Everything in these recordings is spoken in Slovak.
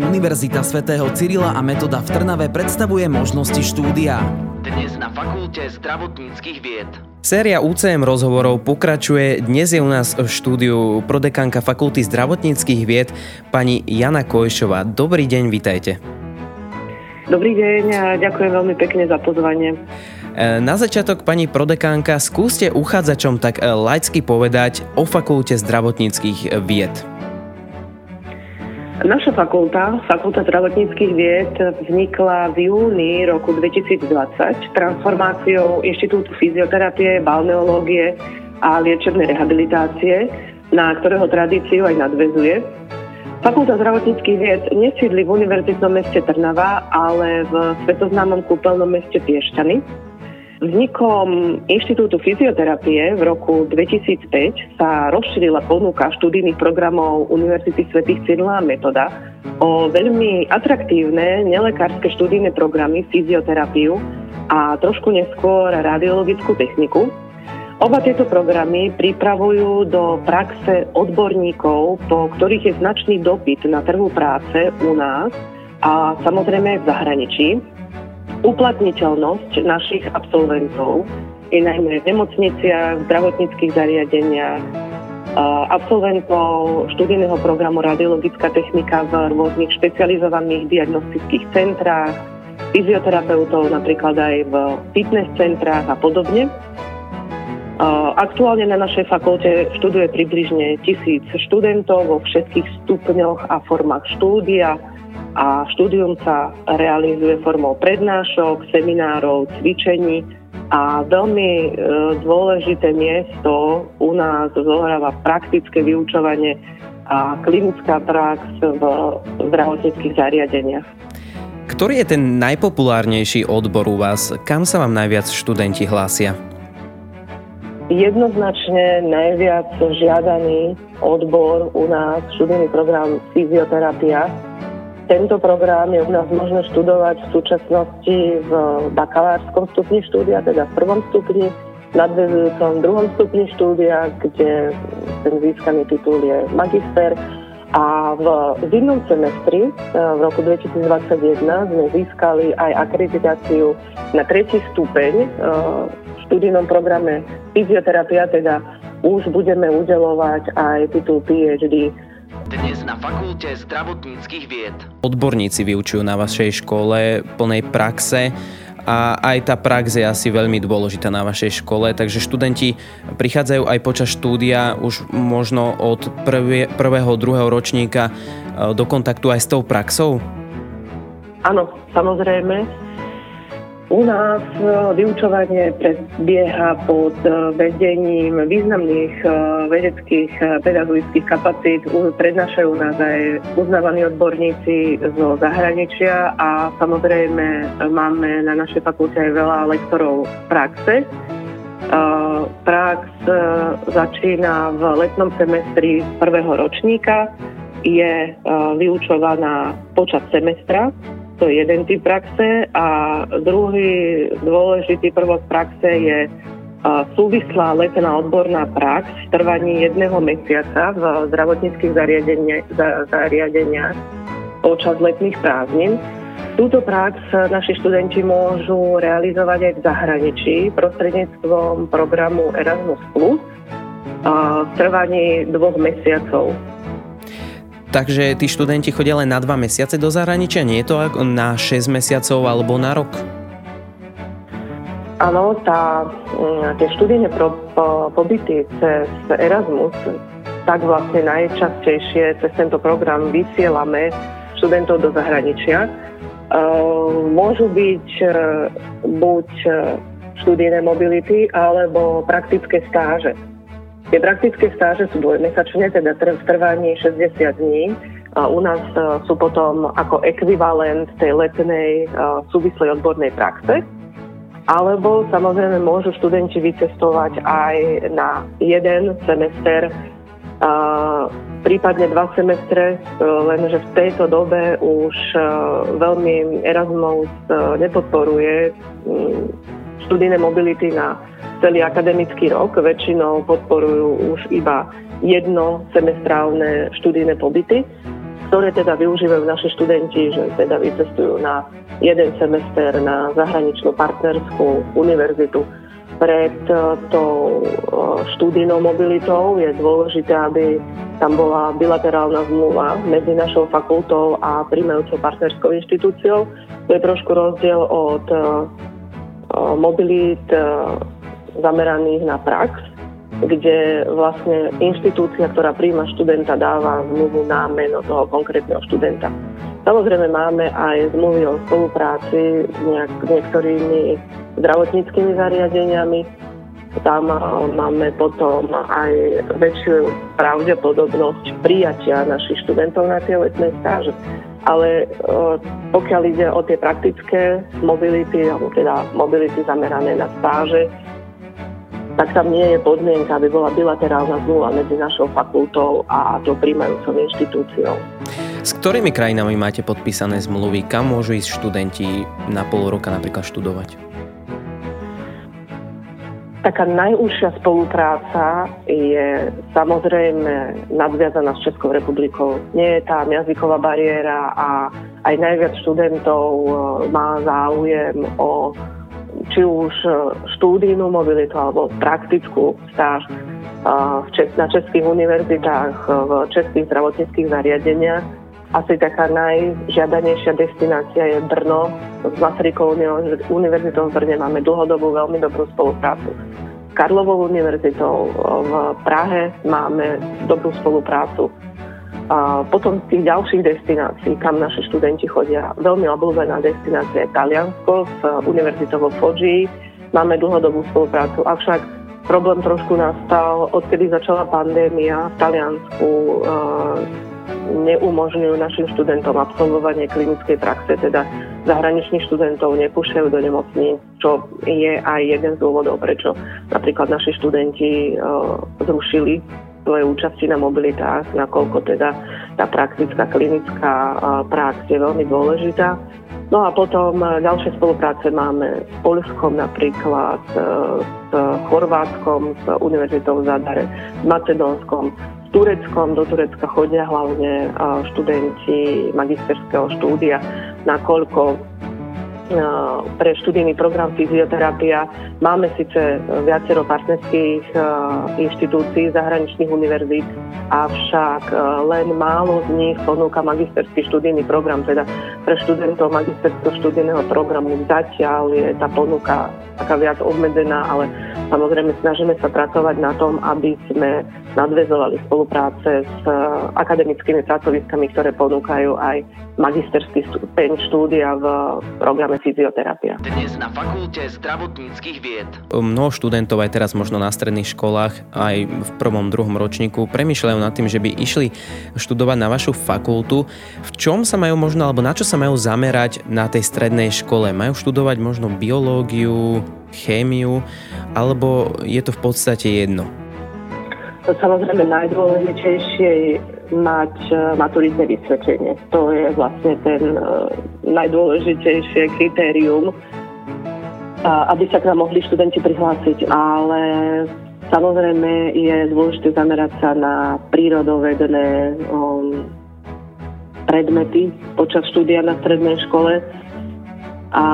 Univerzita svätého Cyrila a Metoda v Trnave predstavuje možnosti štúdia. Dnes na Fakulte zdravotníckých vied. Séria UCM rozhovorov pokračuje. Dnes je u nás v štúdiu prodekanka Fakulty zdravotníckých vied pani Jana Kojšová. Dobrý deň, vitajte. Dobrý deň a ďakujem veľmi pekne za pozvanie. E, na začiatok, pani prodekánka, skúste uchádzačom tak laicky povedať o Fakulte zdravotníckých vied. Naša fakulta, Fakulta zdravotníckých vied, vznikla v júni roku 2020 transformáciou Inštitútu fyzioterapie, balneológie a liečebnej rehabilitácie, na ktorého tradíciu aj nadvezuje. Fakulta zdravotníckých vied nesídli v univerzitnom meste Trnava, ale v svetoznámom kúpeľnom meste Piešťany. Vznikom Inštitútu fyzioterapie v roku 2005 sa rozšírila ponuka študijných programov Univerzity svätých Cyrila a Metoda o veľmi atraktívne nelekárske študijné programy fyzioterapiu a trošku neskôr radiologickú techniku. Oba tieto programy pripravujú do praxe odborníkov, po ktorých je značný dopyt na trhu práce u nás a samozrejme v zahraničí. Uplatniteľnosť našich absolventov je najmä v nemocniciach, v zdravotníckých zariadeniach, absolventov študijného programu Radiologická technika v rôznych špecializovaných diagnostických centrách, fyzioterapeutov napríklad aj v fitness centrách a podobne. Aktuálne na našej fakulte študuje približne tisíc študentov vo všetkých stupňoch a formách štúdia, a štúdium sa realizuje formou prednášok, seminárov, cvičení a veľmi e, dôležité miesto u nás zohráva praktické vyučovanie a klinická prax v zdravotníckých zariadeniach. Ktorý je ten najpopulárnejší odbor u vás? Kam sa vám najviac študenti hlásia? Jednoznačne najviac žiadaný odbor u nás, študijný program fyzioterapia, tento program je u nás možné študovať v súčasnosti v bakalárskom stupni štúdia, teda v prvom stupni, nadvezujúcom druhom stupni štúdia, kde ten získaný titul je magister. A v zimnom semestri e, v roku 2021 sme získali aj akreditáciu na tretí stupeň e, v študijnom programe fyzioterapia, teda už budeme udelovať aj titul PhD dnes na Fakulte zdravotníckých vied. Odborníci vyučujú na vašej škole plnej praxe a aj tá prax je asi veľmi dôležitá na vašej škole, takže študenti prichádzajú aj počas štúdia už možno od prvie, prvého, druhého ročníka e, do kontaktu aj s tou praxou? Áno, samozrejme. U nás e, vyučovanie prebieha pod e, vedením významných e, vedeckých pedagogických kapacít. Prednášajú nás aj uznávaní odborníci zo zahraničia a samozrejme máme na našej fakulte aj veľa lektorov praxe. Prax začína v letnom semestri prvého ročníka, je vyučovaná počas semestra to je jeden typ praxe a druhý dôležitý prvok praxe je súvislá letná odborná prax v trvaní jedného mesiaca v zdravotníckých zariadeniach počas letných prázdnin. Túto prax naši študenti môžu realizovať aj v zahraničí prostredníctvom programu Erasmus v trvaní dvoch mesiacov. Takže tí študenti chodia len na dva mesiace do zahraničia? Nie je to na 6 mesiacov alebo na rok? Áno, tá, mm, tie študijné pro, po, pobyty cez Erasmus, tak vlastne najčastejšie cez tento program vysielame študentov do zahraničia. Môžu byť e, buď e, študijné mobility alebo praktické stáže. Tie praktické stáže sú dvojmesačné, teda v trvaní 60 dní. A u nás e, sú potom ako ekvivalent tej letnej e, súvislej odbornej praxe. Alebo samozrejme môžu študenti vycestovať aj na jeden semester, prípadne dva semestre, e, lenže v tejto dobe už veľmi Erasmus nepodporuje študijné mobility na celý akademický rok. Väčšinou podporujú už iba jedno semestrálne študijné pobyty. ktoré teda využívajú naši študenti, že teda vycestujú na jeden semester na zahraničnú partnerskú univerzitu. Pred e, tou e, študijnou mobilitou je dôležité, aby tam bola bilaterálna zmluva medzi našou fakultou a príjmajúcou partnerskou inštitúciou. To je trošku rozdiel od e, mobilít zameraných na prax, kde vlastne inštitúcia, ktorá príjma študenta, dáva zmluvu na meno toho konkrétneho študenta. Samozrejme máme aj zmluvy o spolupráci s nejak, niektorými zdravotníckými zariadeniami. Tam máme potom aj väčšiu pravdepodobnosť prijatia našich študentov na tie letné stáže. Ale pokiaľ ide o tie praktické mobility, alebo teda mobility zamerané na stáže, tak tam nie je podmienka, aby bola bilaterálna zmluva medzi našou fakultou a tou príjmajúcou inštitúciou. S ktorými krajinami máte podpísané zmluvy? Kam môžu ísť študenti na pol roka napríklad študovať? Taká najúžšia spolupráca je samozrejme nadviazaná s Českou republikou. Nie je tam jazyková bariéra a aj najviac študentov e, má záujem o či už e, štúdijnú mobilitu alebo praktickú stáž e, na českých univerzitách, v českých zdravotníckých zariadeniach asi taká najžiadanejšia destinácia je Brno. S Masarykovou univerzitou v Brne máme dlhodobú veľmi dobrú spoluprácu. S Karlovou univerzitou v Prahe máme dobrú spoluprácu. A potom z tých ďalších destinácií, kam naši študenti chodia, veľmi obľúbená destinácia je Taliansko s univerzitou vo Foggi. Máme dlhodobú spoluprácu, avšak problém trošku nastal, odkedy začala pandémia v Taliansku neumožňujú našim študentom absolvovanie klinickej praxe, teda zahraničných študentov nepúšťajú do nemocníc, čo je aj jeden z dôvodov, prečo napríklad naši študenti uh, zrušili svoje účasti na mobilitách, nakoľko teda tá praktická klinická prax je veľmi dôležitá. No a potom ďalšie spolupráce máme s Polskom napríklad, s Chorvátskom, s Univerzitou v Zadare, s Macedónskom, Tureckom. Do Turecka chodia hlavne študenti magisterského štúdia, nakoľko pre študijný program fyzioterapia. Máme síce viacero partnerských inštitúcií zahraničných univerzít, avšak len málo z nich ponúka magisterský študijný program, teda pre študentov magisterského študijného programu zatiaľ je tá ponuka taká viac obmedzená, ale samozrejme snažíme sa pracovať na tom, aby sme nadvezovali spolupráce s akademickými pracoviskami, ktoré ponúkajú aj magisterský stupeň štúdia v programe fyzioterapia. Dnes na fakulte zdravotníckých vied. Mnoho študentov aj teraz možno na stredných školách, aj v prvom, druhom ročníku premýšľajú nad tým, že by išli študovať na vašu fakultu. V čom sa majú možno, alebo na čo sa majú zamerať na tej strednej škole? Majú študovať možno biológiu, chémiu, alebo je to v podstate jedno? Samozrejme najdôležitejšie je mať e, maturitné vysvedčenie. To je vlastne ten e, najdôležitejšie kritérium, aby sa k nám mohli študenti prihlásiť. Ale samozrejme je dôležité zamerať sa na prírodovedné um, predmety počas štúdia na strednej škole a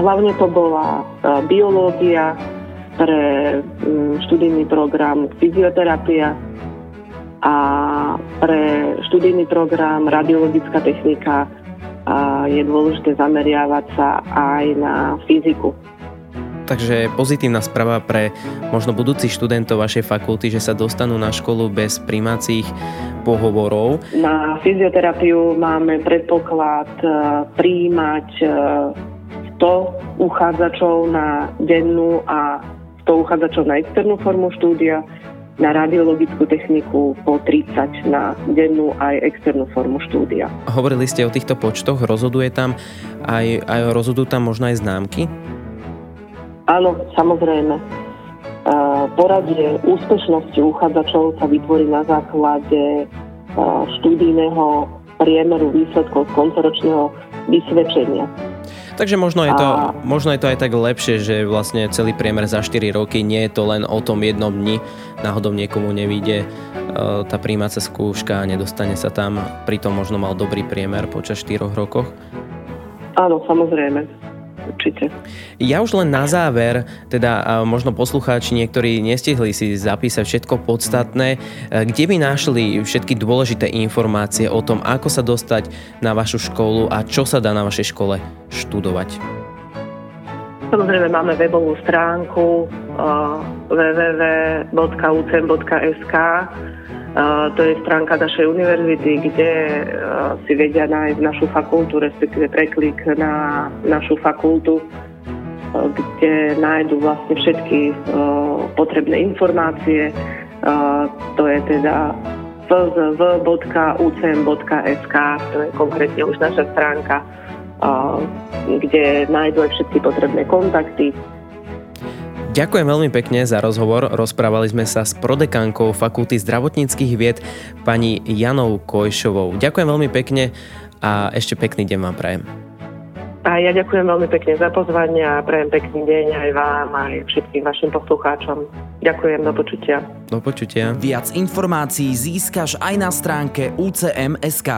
hlavne to bola e, biológia, pre študijný program fyzioterapia a pre študijný program radiologická technika je dôležité zameriavať sa aj na fyziku. Takže pozitívna správa pre možno budúcich študentov vašej fakulty, že sa dostanú na školu bez primácich pohovorov. Na fyzioterapiu máme predpoklad e, príjmať 100 e, uchádzačov na dennú a 100 uchádzačov na externú formu štúdia, na radiologickú techniku po 30 na dennú aj externú formu štúdia. Hovorili ste o týchto počtoch, rozhoduje tam aj, aj rozhodujú tam možno aj známky? Áno, samozrejme. Poradie úspešnosti uchádzačov sa vytvorí na základe štúdijného priemeru výsledkov z koncoročného vysvedčenia. Takže možno je, to, a... možno je to aj tak lepšie, že vlastne celý priemer za 4 roky nie je to len o tom jednom dni, náhodou niekomu nevíde e, tá príjmacia skúška a nedostane sa tam, pritom možno mal dobrý priemer počas 4 rokoch. Áno, samozrejme určite. Ja už len na záver, teda možno poslucháči niektorí nestihli si zapísať všetko podstatné, e, kde by našli všetky dôležité informácie o tom, ako sa dostať na vašu školu a čo sa dá na vašej škole študovať. Samozrejme máme webovú stránku uh, www.ucem.sk to je stránka našej univerzity, kde si vedia nájsť našu fakultu, respektíve preklik na našu fakultu, kde nájdu vlastne všetky potrebné informácie. To je teda vzv.ucm.sk, to je konkrétne už naša stránka, kde nájdu aj všetky potrebné kontakty Ďakujem veľmi pekne za rozhovor. Rozprávali sme sa s prodekánkou Fakulty zdravotníckých vied pani Janou Kojšovou. Ďakujem veľmi pekne a ešte pekný deň vám prajem. A ja ďakujem veľmi pekne za pozvanie a prajem pekný deň aj vám, aj všetkým vašim poslucháčom. Ďakujem, do počutia. Do počutia. Viac informácií získaš aj na stránke UCM.sk.